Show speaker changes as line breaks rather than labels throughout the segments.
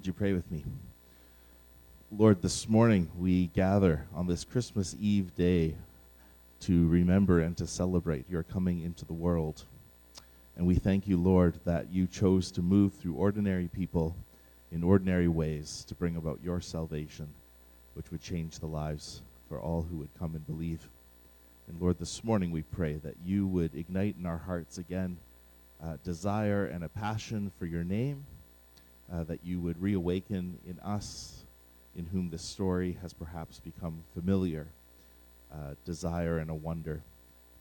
Would you pray with me? Lord, this morning we gather on this Christmas Eve day to remember and to celebrate your coming into the world. And we thank you, Lord, that you chose to move through ordinary people in ordinary ways to bring about your salvation, which would change the lives for all who would come and believe. And Lord, this morning we pray that you would ignite in our hearts again desire and a passion for your name uh, that you would reawaken in us, in whom this story has perhaps become familiar, uh, desire and a wonder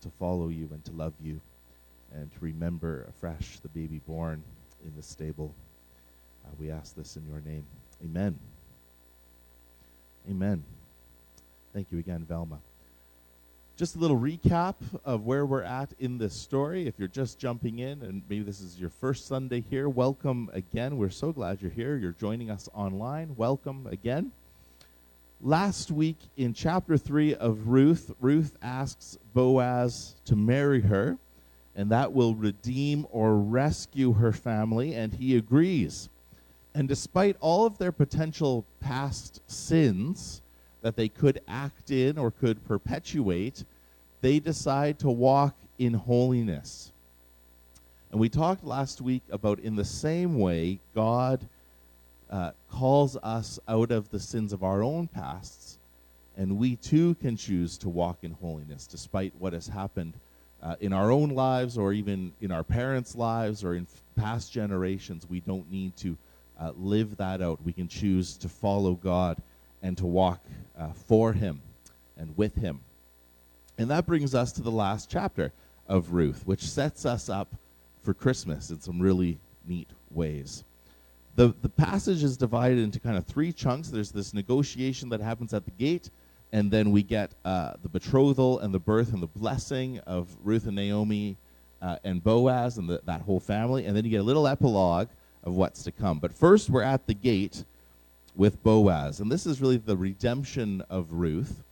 to follow you and to love you, and to remember afresh the baby born in the stable. Uh, we ask this in your name. Amen. Amen. Thank you again, Velma. Just a little recap of where we're at in this story. If you're just jumping in and maybe this is your first Sunday here, welcome again. We're so glad you're here. You're joining us online. Welcome again. Last week in chapter 3 of Ruth, Ruth asks Boaz to marry her, and that will redeem or rescue her family, and he agrees. And despite all of their potential past sins, that they could act in or could perpetuate, they decide to walk in holiness. And we talked last week about in the same way, God uh, calls us out of the sins of our own pasts, and we too can choose to walk in holiness despite what has happened uh, in our own lives or even in our parents' lives or in past generations. We don't need to uh, live that out. We can choose to follow God and to walk uh, for him and with him. And that brings us to the last chapter of Ruth, which sets us up for Christmas in some really neat ways. The, the passage is divided into kind of three chunks. There's this negotiation that happens at the gate, and then we get uh, the betrothal and the birth and the blessing of Ruth and Naomi uh, and Boaz and the, that whole family, and then you get a little epilogue of what's to come. But first, we're at the gate with Boaz. And this is really the redemption of Ruth.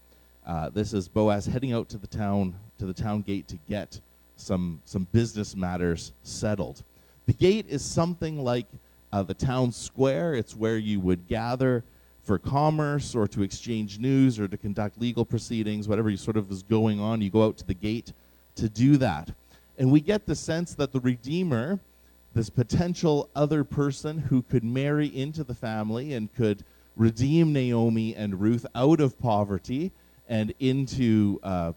Uh, this is Boaz heading out to the town to the town gate to get some some business matters settled. The gate is something like uh, the town square. It's where you would gather for commerce or to exchange news or to conduct legal proceedings, whatever you sort of is going on. You go out to the gate to do that, and we get the sense that the Redeemer this potential other person who could marry into the family and could redeem Naomi and Ruth out of poverty and into uh,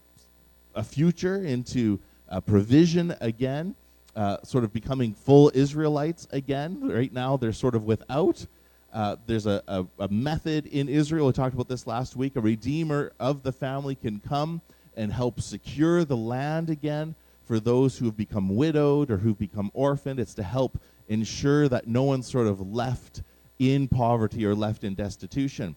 a future, into a provision again, uh, sort of becoming full Israelites again. Right now, they're sort of without. Uh, there's a, a, a, method in Israel, we talked about this last week. A redeemer of the family can come and help secure the land again for those who have become widowed or who've become orphaned. It's to help ensure that no one's sort of left in poverty or left in destitution.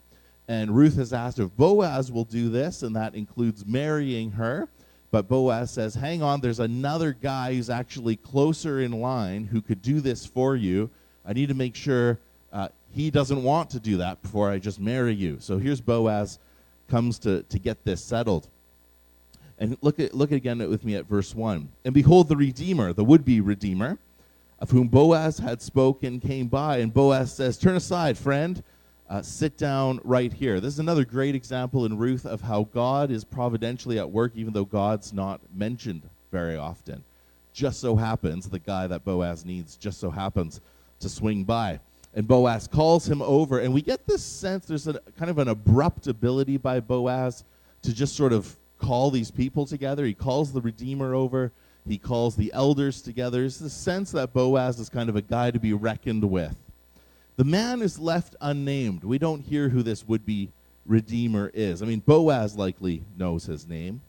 And Ruth has asked if Boaz will do this, and that includes marrying her. But Boaz says, Hang on, there's another guy who's actually closer in line who could do this for you. I need to make sure uh, he doesn't want to do that before I just marry you. So here's Boaz comes to, to get this settled. And look at look again with me at verse 1. And behold the redeemer, the would-be redeemer, of whom Boaz had spoken came by and Boaz says, "Turn aside, friend. Uh, sit down right here." This is another great example in Ruth of how God is providentially at work even though God's not mentioned very often. Just so happens the guy that Boaz needs just so happens to swing by. And Boaz calls him over, and we get this sense there's a kind of an abrupt ability by Boaz to just sort of call these people together. He calls the Redeemer over. He calls the elders together. There's the sense that Boaz is kind of a guy to be reckoned with. The man is left unnamed. We don't hear who this would be Redeemer is. I mean, Boaz likely knows his name.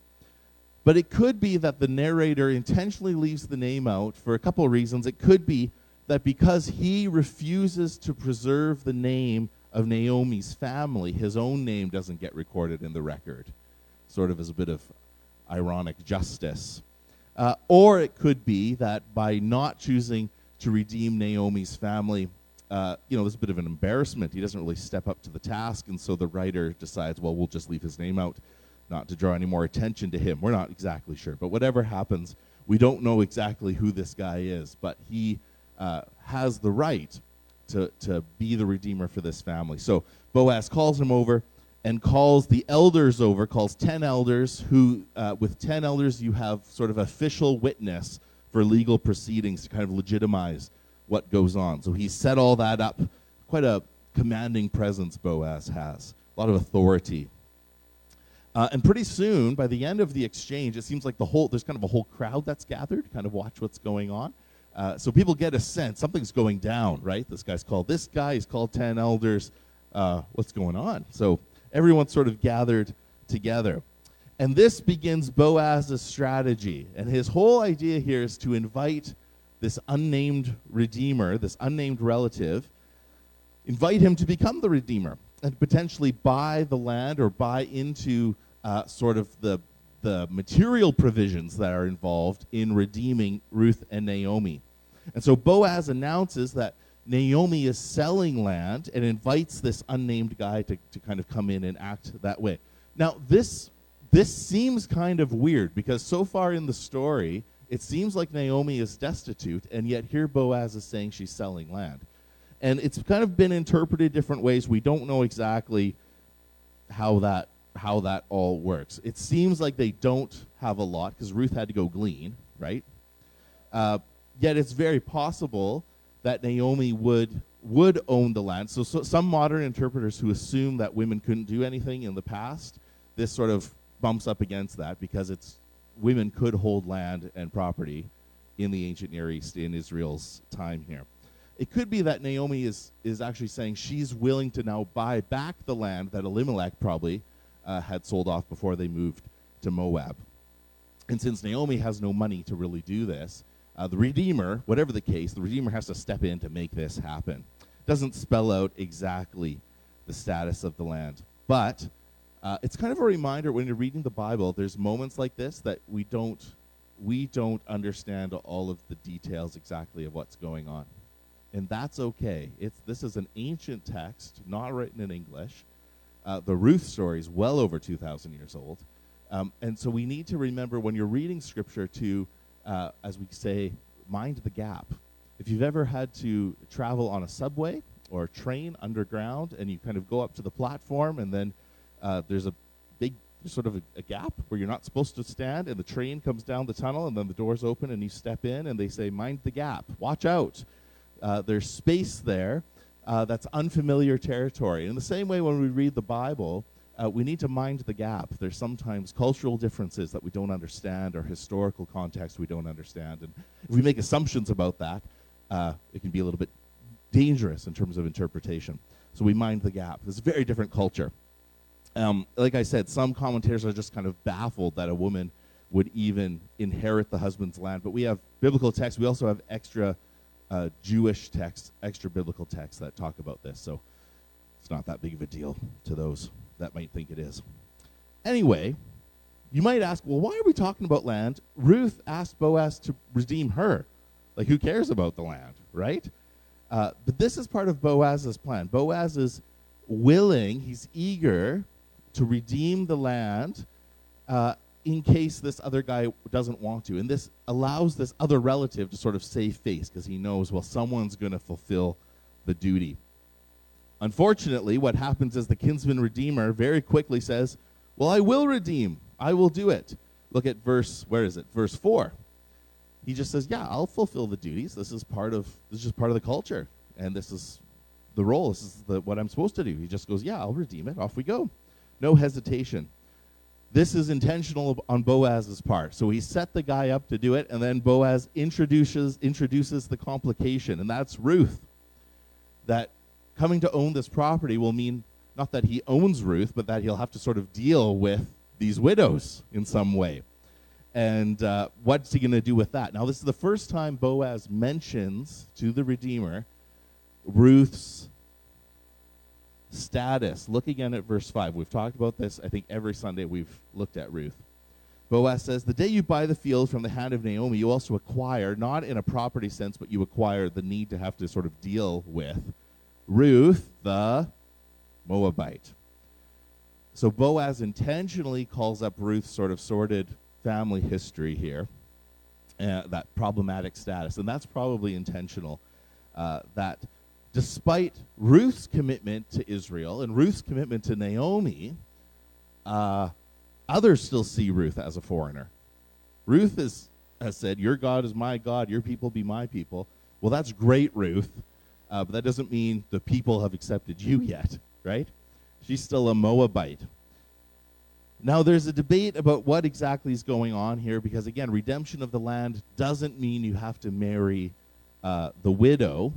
But it could be that the narrator intentionally leaves the name out for a couple of reasons. It could be that because he refuses to preserve the name of Naomi's family, his own name doesn't get recorded in the record sort of as a bit of ironic justice. Uh, or it could be that by not choosing to redeem Naomi's family, uh, you know, there's a bit of an embarrassment. He doesn't really step up to the task, and so the writer decides, well, we'll just leave his name out, not to draw any more attention to him. We're not exactly sure. But whatever happens, we don't know exactly who this guy is, but he uh, has the right to, to be the redeemer for this family. So Boaz calls him over and calls the elders over, calls 10 elders, who, uh, with 10 elders, you have sort of official witness for legal proceedings to kind of legitimize what goes on. So he set all that up. Quite a commanding presence Boaz has, a lot of authority. Uh, and pretty soon, by the end of the exchange, it seems like the whole there's kind of a whole crowd that's gathered, kind of watch what's going on. Uh, so people get a sense something's going down, right? This guy's called this guy, he's called 10 elders. Uh, what's going on? So everyone's sort of gathered together. And this begins Boaz's strategy. And his whole idea here is to invite this unnamed redeemer, this unnamed relative, invite him to become the redeemer and potentially buy the land or buy into uh, sort of the the material provisions that are involved in redeeming Ruth and Naomi. And so Boaz announces that Naomi is selling land and invites this unnamed guy to, to kind of come in and act that way. Now, this, this seems kind of weird because so far in the story, it seems like Naomi is destitute, and yet here Boaz is saying she's selling land. And it's kind of been interpreted different ways. We don't know exactly how that how that all works. It seems like they don't have a lot because Ruth had to go glean, right? Uh, yet it's very possible that Naomi would would own the land. So, so, some modern interpreters who assume that women couldn't do anything in the past, this sort of bumps up against that because it's women could hold land and property in the ancient Near East in Israel's time here. It could be that Naomi is is actually saying she's willing to now buy back the land that Elimelech probably uh, had sold off before they moved to Moab. And since Naomi has no money to really do this, uh, the Redeemer, whatever the case, the Redeemer has to step in to make this happen. Doesn't spell out exactly the status of the land. But uh, it's kind of a reminder when you're reading the Bible, there's moments like this that we don't, we don't understand all of the details exactly of what's going on. And that's okay. It's, this is an ancient text, not written in English. Uh, the Ruth story is well over 2,000 years old. Um, and so we need to remember when you're reading scripture to, uh, as we say, mind the gap. If you've ever had to travel on a subway or a train underground and you kind of go up to the platform and then uh, there's a big sort of a, a, gap where you're not supposed to stand and the train comes down the tunnel and then the doors open and you step in and they say, mind the gap, watch out. Uh, there's space there uh, that's unfamiliar territory. In the same way, when we read the Bible, uh, we need to mind the gap. There's sometimes cultural differences that we don't understand or historical context we don't understand. And if we make assumptions about that, uh, it can be a little bit dangerous in terms of interpretation. So we mind the gap. It's a very different culture. Um, like I said, some commentators are just kind of baffled that a woman would even inherit the husband's land. But we have biblical texts. We also have extra uh, Jewish texts, extra biblical texts that talk about this. So it's not that big of a deal to those that might think it is. Anyway, you might ask, well, why are we talking about land? Ruth asked Boaz to redeem her. Like, who cares about the land, right? Uh, but this is part of Boaz's plan. Boaz is willing, he's eager to redeem the land uh, in case this other guy doesn't want to. And this allows this other relative to sort of save face because he knows, well, someone's going to fulfill the duty. Unfortunately, what happens is the kinsman redeemer very quickly says, Well, I will redeem. I will do it. Look at verse, where is it? Verse 4. He just says, Yeah, I'll fulfill the duties. This is part of this is just part of the culture. And this is the role. This is the, what I'm supposed to do. He just goes, Yeah, I'll redeem it. Off we go. No hesitation. This is intentional on Boaz's part. So he set the guy up to do it, and then Boaz introduces introduces the complication, and that's Ruth. That coming to own this property will mean not that he owns Ruth, but that he'll have to sort of deal with these widows in some way. And uh, what's he going to do with that? Now, this is the first time Boaz mentions to the Redeemer Ruth's status. Look again at verse 5. We've talked about this, I think, every Sunday we've looked at Ruth. Boaz says, The day you buy the field from the hand of Naomi, you also acquire, not in a property sense, but you acquire the need to have to sort of deal with Ruth, the Moabite. So Boaz intentionally calls up Ruth's sort of sordid family history here, uh, that problematic status. And that's probably intentional. Uh, that despite Ruth's commitment to Israel and Ruth's commitment to Naomi, uh, others still see Ruth as a foreigner. Ruth is, has said, Your God is my God, your people be my people. Well, that's great, Ruth, uh, but that doesn't mean the people have accepted you yet, right? She's still a Moabite. Now, there's a debate about what exactly is going on here because, again, redemption of the land doesn't mean you have to marry uh, the widow.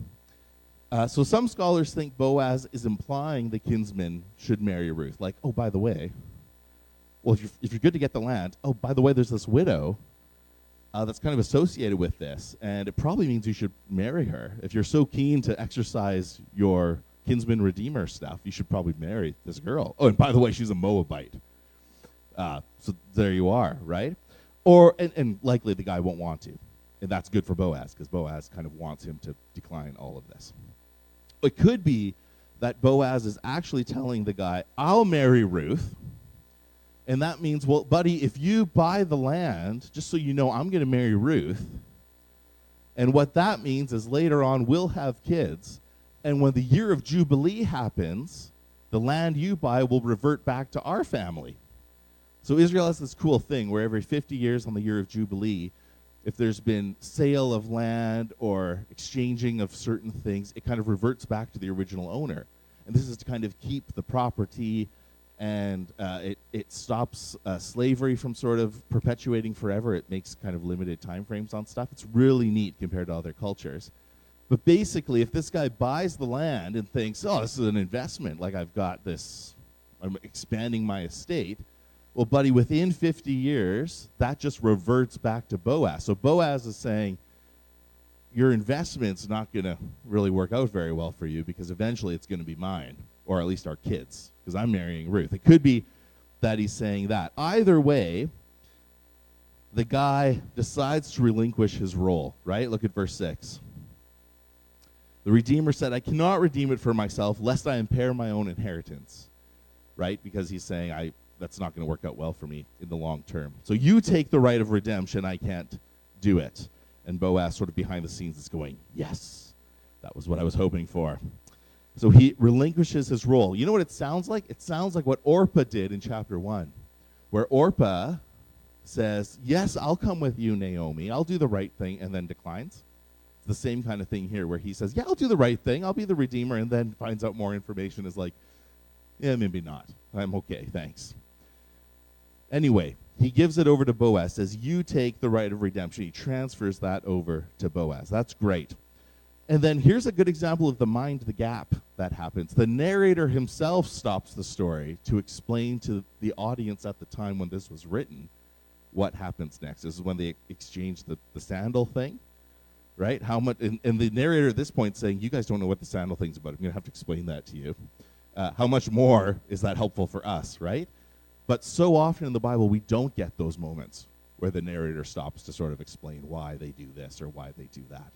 Uh, so, some scholars think Boaz is implying the kinsman should marry Ruth. Like, oh, by the way, well, if you're, if you're good to get the land, oh, by the way, there's this widow uh, that's kind of associated with this, and it probably means you should marry her. If you're so keen to exercise your kinsman redeemer stuff, you should probably marry this girl. Oh, and by the way, she's a Moabite. Uh, so there you are, right? Or and, and likely the guy won't want to, and that's good for Boaz because Boaz kind of wants him to decline all of this. It could be that Boaz is actually telling the guy, "I'll marry Ruth." And that means, well, buddy, if you buy the land, just so you know, I'm going to marry Ruth. And what that means is later on, we'll have kids. And when the year of Jubilee happens, the land you buy will revert back to our family. So Israel has this cool thing where every 50 years on the year of Jubilee, if there's been sale of land or exchanging of certain things, it kind of reverts back to the original owner. And this is to kind of keep the property and uh, it, it stops uh, slavery from sort of perpetuating forever. It makes kind of limited time frames on stuff. It's really neat compared to other cultures. But basically, if this guy buys the land and thinks, oh, this is an investment, like I've got this, I'm expanding my estate, well, buddy, within 50 years, that just reverts back to Boaz. So Boaz is saying, your investment's not going to really work out very well for you because eventually it's going to be mine, or at least our kids, because I'm marrying Ruth. It could be that he's saying that. Either way, the guy decides to relinquish his role, right? Look at verse 6. The Redeemer said, I cannot redeem it for myself, lest I impair my own inheritance, right? Because he's saying, I, that's not going to work out well for me in the long term. So you take the right of redemption, I can't do it. And Boaz, sort of behind the scenes, is going, Yes, that was what I was hoping for. So he relinquishes his role. You know what it sounds like? It sounds like what Orpah did in chapter 1, where Orpah says, Yes, I'll come with you, Naomi. I'll do the right thing, and then declines. It's the same kind of thing here, where he says, Yeah, I'll do the right thing. I'll be the redeemer, and then finds out more information, is like, Yeah, maybe not. I'm okay, thanks. Anyway, he gives it over to Boaz, says, You take the right of redemption. He transfers that over to Boaz. That's great. And then here's a good example of the mind the gap that happens. The narrator himself stops the story to explain to the audience at the time when this was written what happens next. This is when they exchange the, the sandal thing, right? How much, and, and the narrator at this point saying, You guys don't know what the sandal thing's about. I'm going to have to explain that to you. Uh, how much more is that helpful for us, right? But so often in the Bible, we don't get those moments where the narrator stops to sort of explain why they do this or why they do that.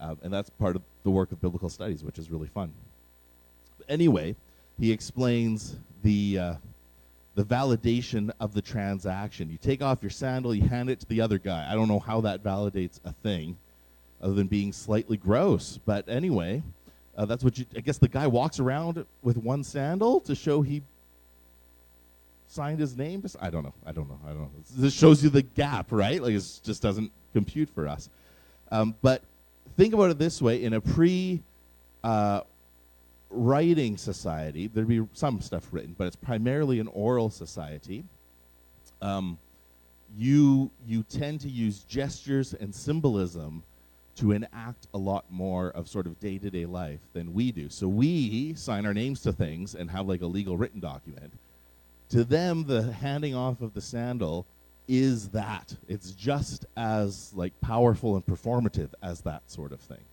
Um, and that's part of the work of biblical studies, which is really fun. Anyway, he explains the, uh, the validation of the transaction. You take off your sandal, you hand it to the other guy. I don't know how that validates a thing other than being slightly gross. But anyway, uh, that's what you, I guess the guy walks around with one sandal to show he signed his name? I don't know. I don't know. I don't know. This shows you the gap, right? Like it just doesn't compute for us. Um, but think about it this way: in a pre uh, writing society, there'd be some stuff written, but it's primarily an oral society. Um, you you tend to use gestures and symbolism to enact a lot more of sort of day-to-day life than we do. So we sign our names to things and have like a legal written document to them the handing off of the sandal is that it's just as like powerful and performative as that sort of thing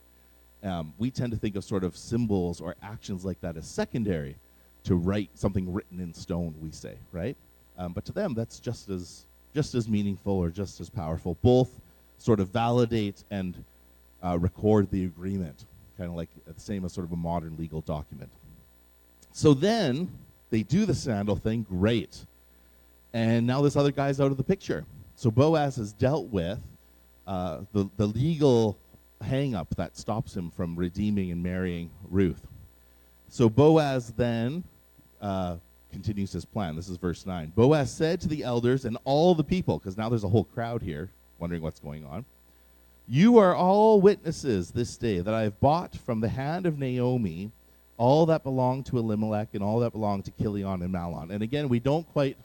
um, we tend to think of sort of symbols or actions like that as secondary to write something written in stone we say right um, but to them that's just as just as meaningful or just as powerful both sort of validate and uh, record the agreement kind of like the same as sort of a modern legal document so then they do the sandal thing, great. And now this other guy's out of the picture. So Boaz has dealt with uh, the, the legal hang up that stops him from redeeming and marrying Ruth. So Boaz then uh, continues his plan. This is verse 9. Boaz said to the elders and all the people, because now there's a whole crowd here wondering what's going on. You are all witnesses this day that I have bought from the hand of Naomi all that belonged to Elimelech and all that belonged to Chilion and Mahlon. And again, we don't quite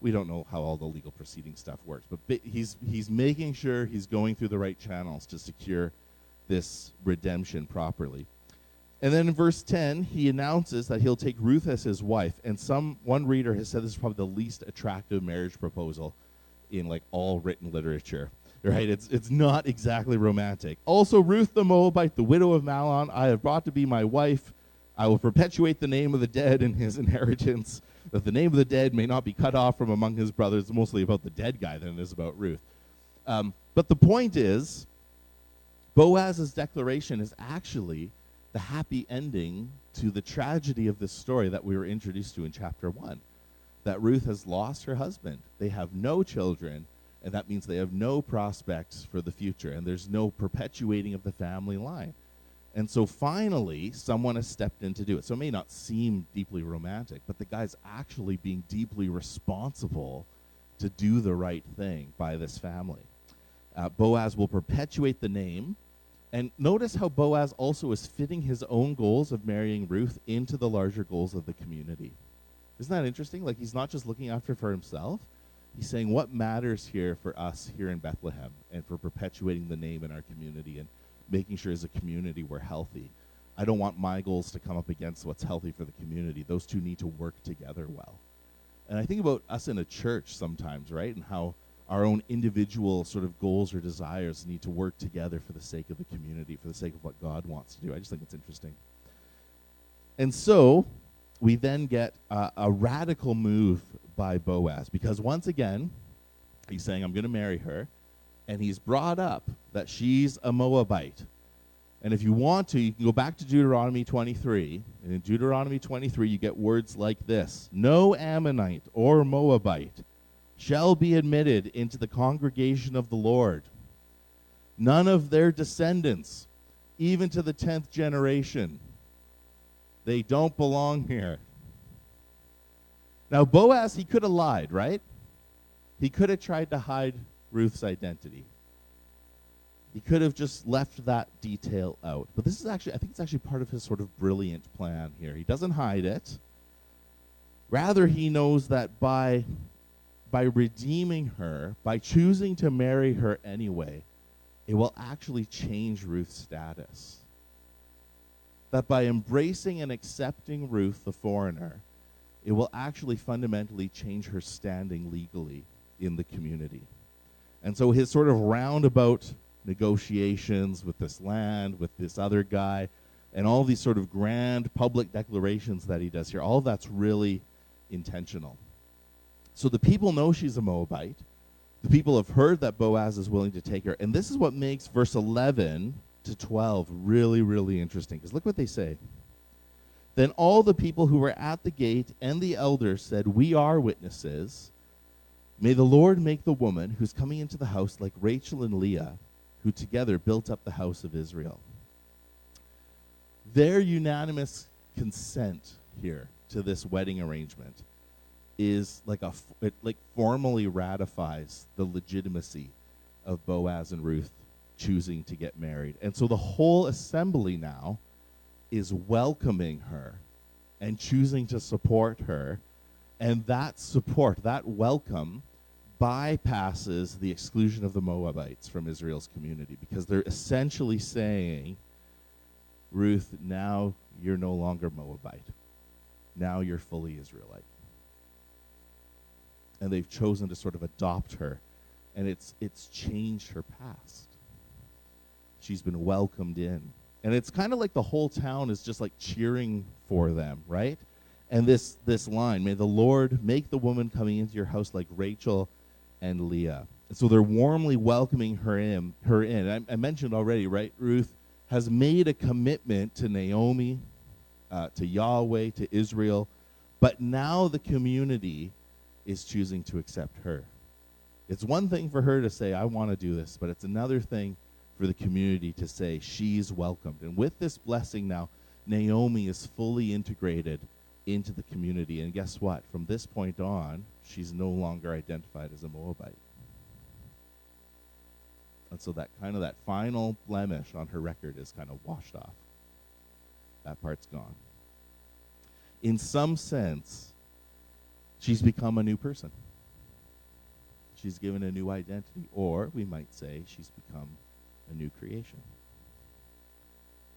we don't know how all the legal proceeding stuff works, but he's he's making sure he's going through the right channels to secure this redemption properly. And then in verse 10, he announces that he'll take Ruth as his wife. And some one reader has said this is probably the least attractive marriage proposal in like all written literature. Right? It's it's not exactly romantic. Also, Ruth the Moabite, the widow of Mahlon, I have brought to be my wife. I will perpetuate the name of the dead in his inheritance, that the name of the dead may not be cut off from among his brothers. It's mostly about the dead guy than it is about Ruth. Um, but the point is, Boaz's declaration is actually the happy ending to the tragedy of this story that we were introduced to in chapter 1 that Ruth has lost her husband. They have no children, and that means they have no prospects for the future, and there's no perpetuating of the family line. And so finally, someone has stepped in to do it. So it may not seem deeply romantic, but the guy's actually being deeply responsible to do the right thing by this family. Uh, Boaz will perpetuate the name. And notice how Boaz also is fitting his own goals of marrying Ruth into the larger goals of the community. Isn't that interesting? Like he's not just looking after for himself. He's saying what matters here for us here in Bethlehem and for perpetuating the name in our community and making sure as a community we're healthy. I don't want my goals to come up against what's healthy for the community. Those two need to work together well. And I think about us in a church sometimes, right? And how our own individual sort of goals or desires need to work together for the sake of the community, for the sake of what God wants to do. I just think it's interesting. And so we then get uh, a radical move by Boaz because once again, he's saying, I'm going to marry her. And he's brought up that she's a Moabite. And if you want to, you can go back to Deuteronomy 23. And in Deuteronomy 23, you get words like this No Ammonite or Moabite shall be admitted into the congregation of the Lord. None of their descendants, even to the tenth generation they don't belong here. Now, Boaz, he could have lied, right? He could have tried to hide Ruth's identity. He could have just left that detail out. But this is actually, I think it's actually part of his sort of brilliant plan here. He doesn't hide it. Rather, he knows that by, by redeeming her, by choosing to marry her anyway, it will actually change Ruth's status that by embracing and accepting Ruth, the foreigner, it will actually fundamentally change her standing legally in the community. And so his sort of roundabout negotiations with this land, with this other guy, and all these sort of grand public declarations that he does here, all that's really intentional. So the people know she's a Moabite. The people have heard that Boaz is willing to take her. And this is what makes verse 11 to 12 really, really interesting. Because look what they say. Then all the people who were at the gate and the elders said, We are witnesses. May the Lord make the woman who's coming into the house like Rachel and Leah, who together built up the house of Israel. Their unanimous consent here to this wedding arrangement is like a it like formally ratifies the legitimacy of Boaz and Ruth choosing to get married. And so the whole assembly now is welcoming her and choosing to support her. And that support, that welcome, bypasses the exclusion of the Moabites from Israel's community because they're essentially saying, Ruth, now you're no longer Moabite. Now you're fully Israelite. And they've chosen to sort of adopt her, and it's, it's changed her past she's been welcomed in. And it's kind of like the whole town is just like cheering for them, right? And this this line, may the Lord make the woman coming into your house like Rachel and Leah. And so they're warmly welcoming her in. Her in. I, I mentioned already, right? Ruth has made a commitment to Naomi, uh, to Yahweh, to Israel, but now the community is choosing to accept her. It's one thing for her to say, "I want to do this," but it's another thing for the community to say she's welcomed. And with this blessing now, Naomi is fully integrated into the community. And guess what? From this point on, she's no longer identified as a Moabite. And so that kind of that final blemish on her record is kind of washed off. That part's gone. In some sense, she's become a new person. She's given a new identity, or we might say she's become a new creation.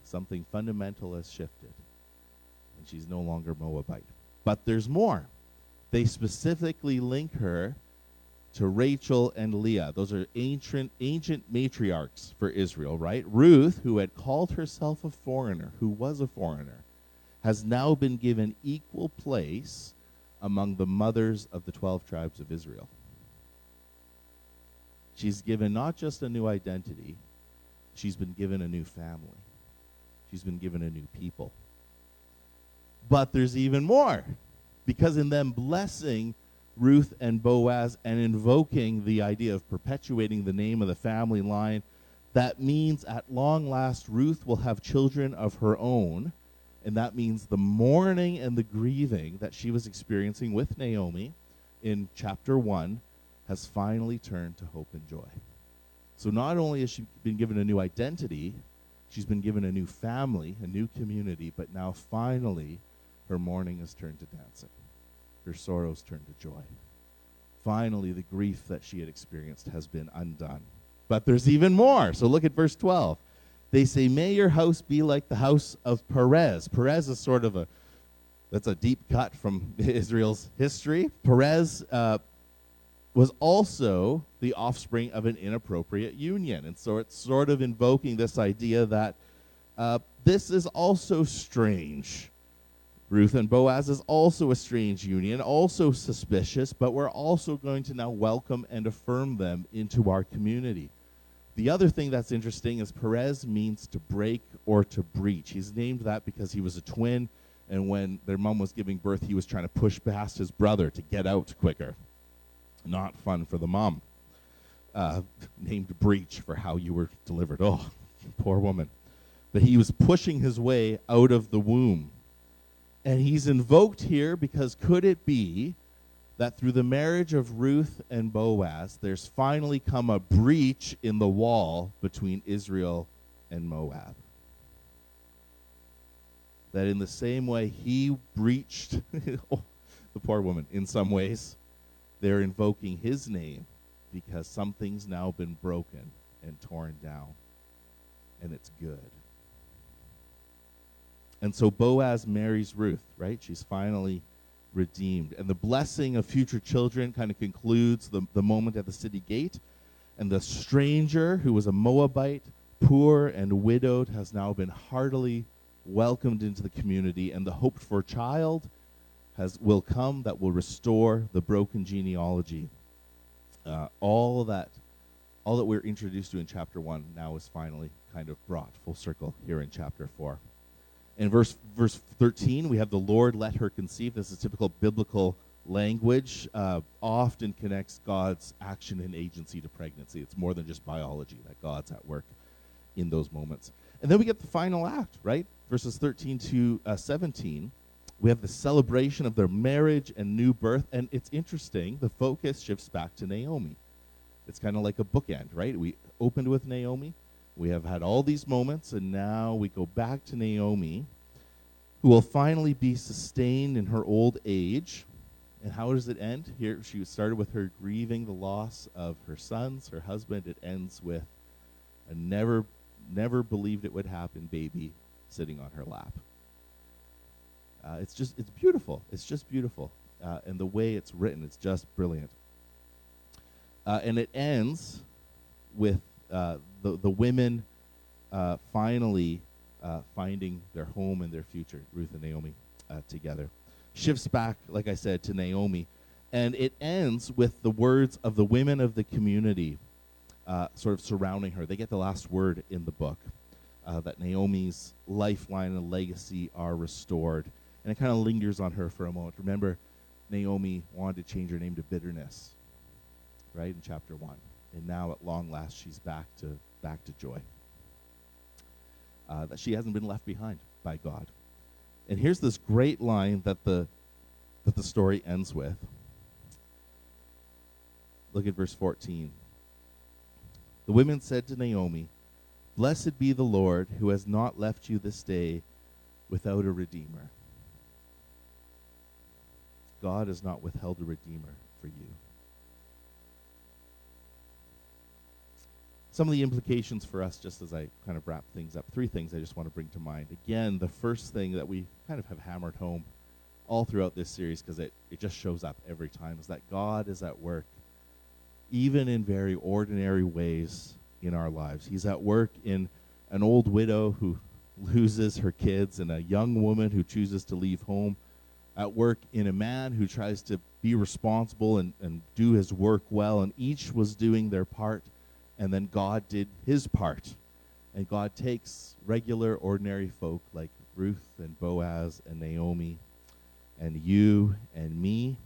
Something fundamental has shifted, and she's no longer Moabite. But there's more. They specifically link her to Rachel and Leah. Those are ancient ancient matriarchs for Israel, right? Ruth, who had called herself a foreigner, who was a foreigner, has now been given equal place among the mothers of the 12 tribes of Israel. She's given not just a new identity, she's been given a new family. She's been given a new people. But there's even more. Because in them blessing Ruth and Boaz and invoking the idea of perpetuating the name of the family line, that means at long last Ruth will have children of her own. And that means the mourning and the grieving that she was experiencing with Naomi in chapter 1 has finally turned to hope and joy. So not only has she been given a new identity, she's been given a new family, a new community, but now finally her mourning has turned to dancing her sorrows turned to joy. Finally, the grief that she had experienced has been undone. But there's even more. So look at verse 12. They say, May your house be like the house of Perez. Perez is sort of a, that's a deep cut from Israel's history. Perez uh, was also the offspring of an inappropriate union. And so it's sort of invoking this idea that uh, this is also strange Ruth and Boaz is also a strange union, also suspicious, but we're also going to now welcome and affirm them into our community. The other thing that's interesting is Perez means to break or to breach. He's named that because he was a twin, and when their mom was giving birth, he was trying to push past his brother to get out quicker. Not fun for the mom. Uh, named Breach for how you were delivered. Oh, poor woman. But he was pushing his way out of the womb and he's invoked here because could it be that through the marriage of Ruth and Boaz, there's finally come a breach in the wall between Israel and Moab? That in the same way he breached the poor woman in some ways, they're invoking his name because something's now been broken and torn down, and it's good. And so Boaz marries Ruth, right? She's finally redeemed. And the blessing of future children kind of concludes the, the moment at the city gate. And the stranger, who was a Moabite, poor and widowed, has now been heartily welcomed into the community. And the hoped for child has, will come that will restore the broken genealogy. Uh, all that all that we're introduced to in chapter 1 now is finally kind of brought full circle here in chapter 4. In verse, verse 13, we have the Lord let her conceive. This is typical biblical language, uh, often connects God's action and agency to pregnancy. It's more than just biology, that God's at work in those moments. And then we get the final act, right? Verses 13 to uh, 17. We have the celebration of their marriage and new birth. And it's interesting, the focus shifts back to Naomi. It's kind of like a bookend, right? We opened with Naomi, we have had all these moments, and now we go back to Naomi, who will finally be sustained in her old age. And how does it end? Here, she started with her grieving the loss of her sons, her husband. It ends with a never, never believed it would happen baby sitting on her lap. Uh, it's just, it's beautiful. It's just beautiful. Uh, and the way it's written, it's just brilliant. Uh, and it ends with uh, the, the women uh, finally uh, finding their home and their future, Ruth and Naomi uh, together. Shifts back, like I said, to Naomi. And it ends with the words of the women of the community uh, sort of surrounding her. They get the last word in the book that Naomi's lifeline and legacy are restored. And it kind of lingers on her for a moment. Remember, Naomi wanted to change her name to bitterness, right, in chapter 1 and now at long last she's back to back to joy. Uh, that she hasn't been left behind by God. And here's this great line that the that the story ends with. Look at verse 14. The women said to Naomi, Blessed be the Lord who has not left you this day without a redeemer. God has not withheld a redeemer for you. Some of the implications for us, just as I kind of wrap things up, three things I just want to bring to mind. Again, the first thing that we kind of have hammered home all throughout this series, because it, it just shows up every time, is that God is at work, even in very ordinary ways in our lives. He's at work in an old widow who loses her kids and a young woman who chooses to leave home at work in a man who tries to be responsible and, and do his work well, and each was doing their part, and then God did his part. And God takes regular, ordinary folk like Ruth and Boaz and Naomi and you and me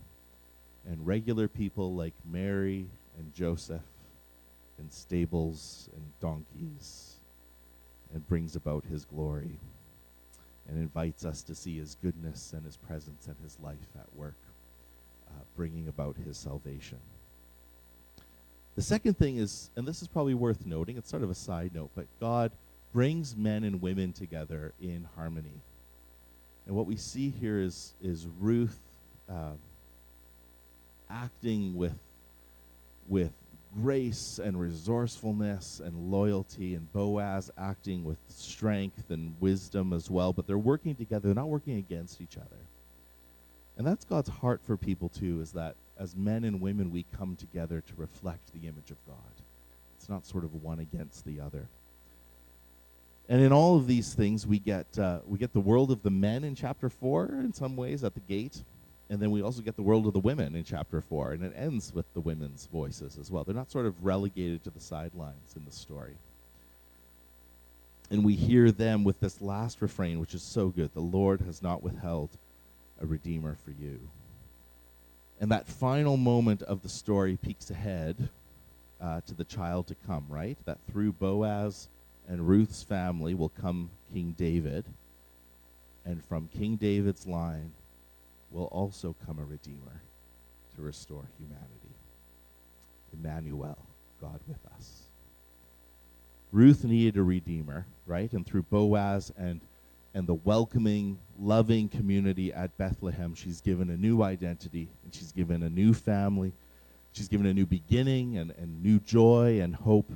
and regular people like Mary and Joseph and stables and donkeys and brings about his glory and invites us to see his goodness and his presence and his life at work, uh, bringing about his salvation. The second thing is, and this is probably worth noting, it's sort of a side note, but God brings men and women together in harmony. And what we see here is, is Ruth uh, acting with, with grace and resourcefulness and loyalty, and Boaz acting with strength and wisdom as well. But they're working together, they're not working against each other. And that's God's heart for people, too, is that as men and women, we come together to reflect the image of God. It's not sort of one against the other. And in all of these things, we get, uh, we get the world of the men in chapter 4 in some ways at the gate. And then we also get the world of the women in chapter 4, and it ends with the women's voices as well. They're not sort of relegated to the sidelines in the story. And we hear them with this last refrain, which is so good The Lord has not withheld a redeemer for you. And that final moment of the story peeks ahead uh, to the child to come, right? That through Boaz and Ruth's family will come King David. And from King David's line, will also come a Redeemer to restore humanity. Emmanuel, God with us. Ruth needed a Redeemer, right? And through Boaz and and the welcoming, loving community at Bethlehem, she's given a new identity and she's given a new family. She's given a new beginning and, and new joy and hope.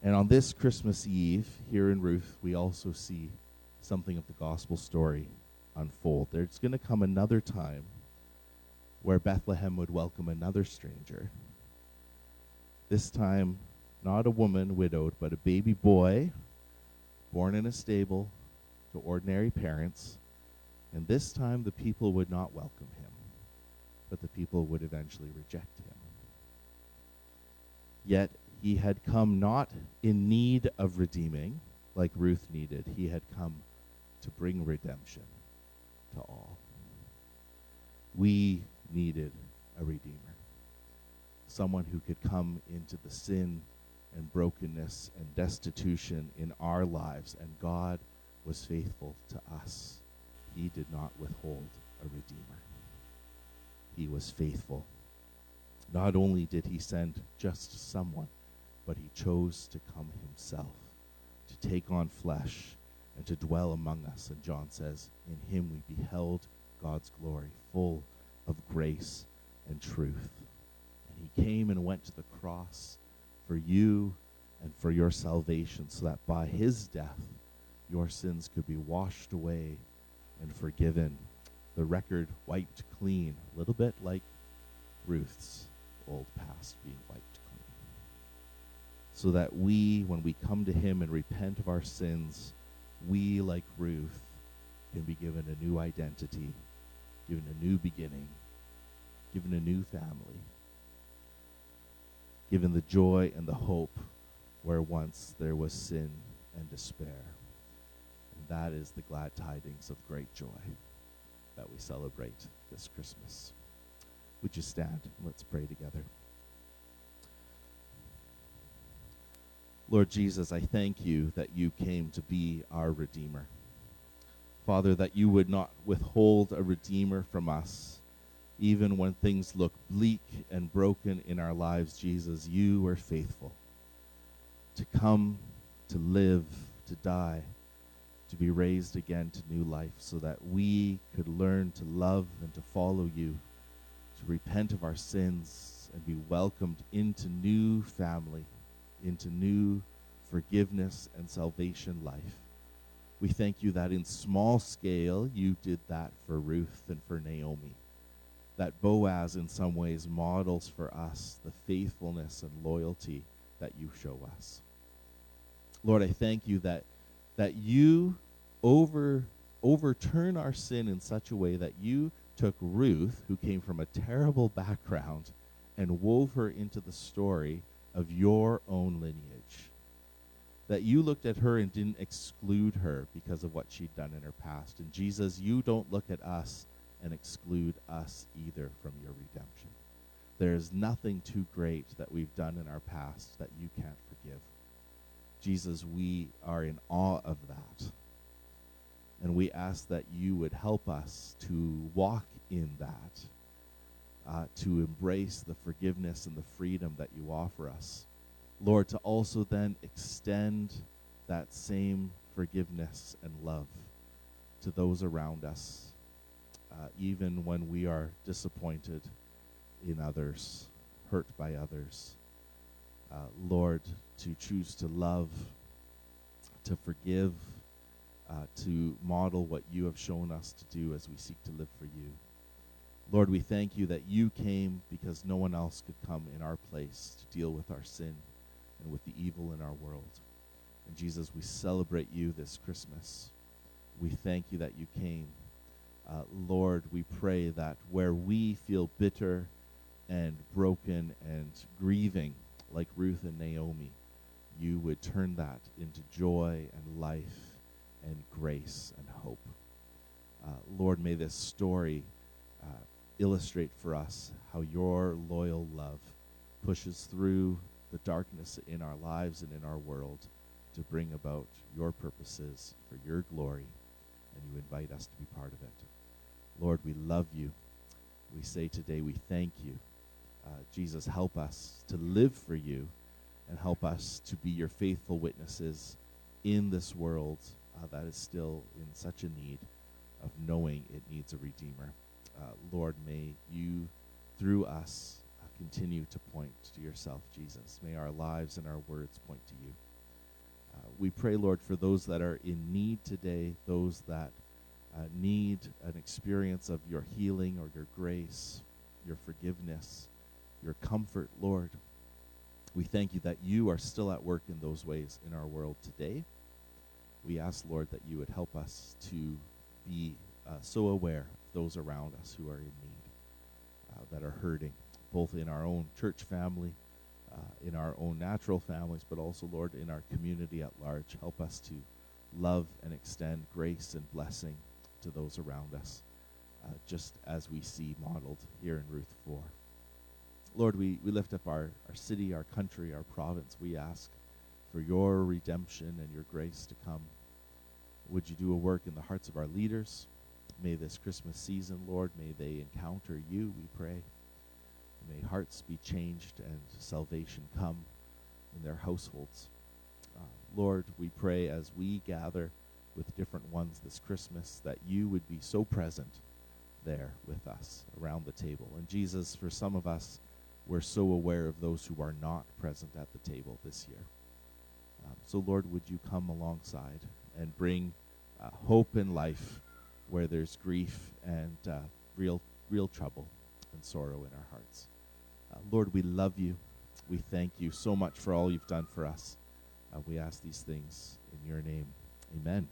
And on this Christmas Eve, here in Ruth, we also see something of the gospel story unfold. There's going to come another time where Bethlehem would welcome another stranger. This time, not a woman widowed, but a baby boy born in a stable to ordinary parents. And this time, the people would not welcome him, but the people would eventually reject him. Yet, he had come not in need of redeeming, like Ruth needed. He had come to bring redemption to all. We needed a Redeemer, someone who could come into the sin and brokenness and destitution in our lives, and God was faithful to us. He did not withhold a Redeemer. He was faithful. Not only did he send just someone, but he chose to come himself, to take on flesh and to dwell among us. And John says, In him we beheld God's glory, full of grace and truth. And he came and went to the cross for you and for your salvation, so that by his death your sins could be washed away and forgiven. The record wiped clean, a little bit like Ruth's old past being wiped clean. So that we, when we come to him and repent of our sins, we, like Ruth, can be given a new identity, given a new beginning, given a new family, given the joy and the hope where once there was sin and despair. And that is the glad tidings of great joy that we celebrate this Christmas. Would you stand and let's pray together? Lord Jesus, I thank you that you came to be our Redeemer. Father, that you would not withhold a Redeemer from us, even when things look bleak and broken in our lives, Jesus, you were faithful to come, to live, to die, to be raised again to new life, so that we could learn to love and to follow you, to repent of our sins, and be welcomed into new family into new forgiveness and salvation life. We thank you that in small scale you did that for Ruth and for Naomi. That Boaz, in some ways, models for us the faithfulness and loyalty that you show us. Lord, I thank you that, that you over, overturn our sin in such a way that you took Ruth, who came from a terrible background, and wove her into the story of your own lineage. That you looked at her and didn't exclude her because of what she'd done in her past. And Jesus, you don't look at us and exclude us either from your redemption. There is nothing too great that we've done in our past that you can't forgive. Jesus, we are in awe of that. And we ask that you would help us to walk in that uh, to embrace the forgiveness and the freedom that you offer us. Lord, to also then extend that same forgiveness and love to those around us, uh, even when we are disappointed in others, hurt by others. Uh, Lord, to choose to love, to forgive, uh, to model what you have shown us to do as we seek to live for you. Lord, we thank you that you came because no one else could come in our place to deal with our sin and with the evil in our world. And Jesus, we celebrate you this Christmas. We thank you that you came. Uh, Lord, we pray that where we feel bitter and broken and grieving, like Ruth and Naomi, you would turn that into joy and life and grace and hope. Uh, Lord, may this story uh, illustrate for us how your loyal love pushes through the darkness in our lives and in our world to bring about your purposes for your glory, and you invite us to be part of it. Lord, we love you. We say today we thank you. Uh, Jesus, help us to live for you and help us to be your faithful witnesses in this world uh, that is still in such a need of knowing it needs a Redeemer uh, Lord, may you, through us, uh, continue to point to yourself, Jesus. May our lives and our words point to you. Uh, we pray, Lord, for those that are in need today, those that uh, need an experience of your healing or your grace, your forgiveness, your comfort, Lord. We thank you that you are still at work in those ways in our world today. We ask, Lord, that you would help us to be uh, so aware of those around us who are in need, uh, that are hurting, both in our own church family, uh, in our own natural families, but also, Lord, in our community at large. Help us to love and extend grace and blessing to those around us, uh, just as we see modeled here in Ruth 4. Lord, we, we lift up our, our city, our country, our province. We ask for your redemption and your grace to come. Would you do a work in the hearts of our leaders? May this Christmas season, Lord, may they encounter you, we pray. May hearts be changed and salvation come in their households. Uh, Lord, we pray as we gather with different ones this Christmas that you would be so present there with us around the table. And Jesus, for some of us, we're so aware of those who are not present at the table this year. Um, so, Lord, would you come alongside and bring uh, hope and life where there's grief and uh, real, real trouble and sorrow in our hearts. Uh, Lord, we love you. We thank you so much for all you've done for us. Uh, we ask these things in your name. Amen.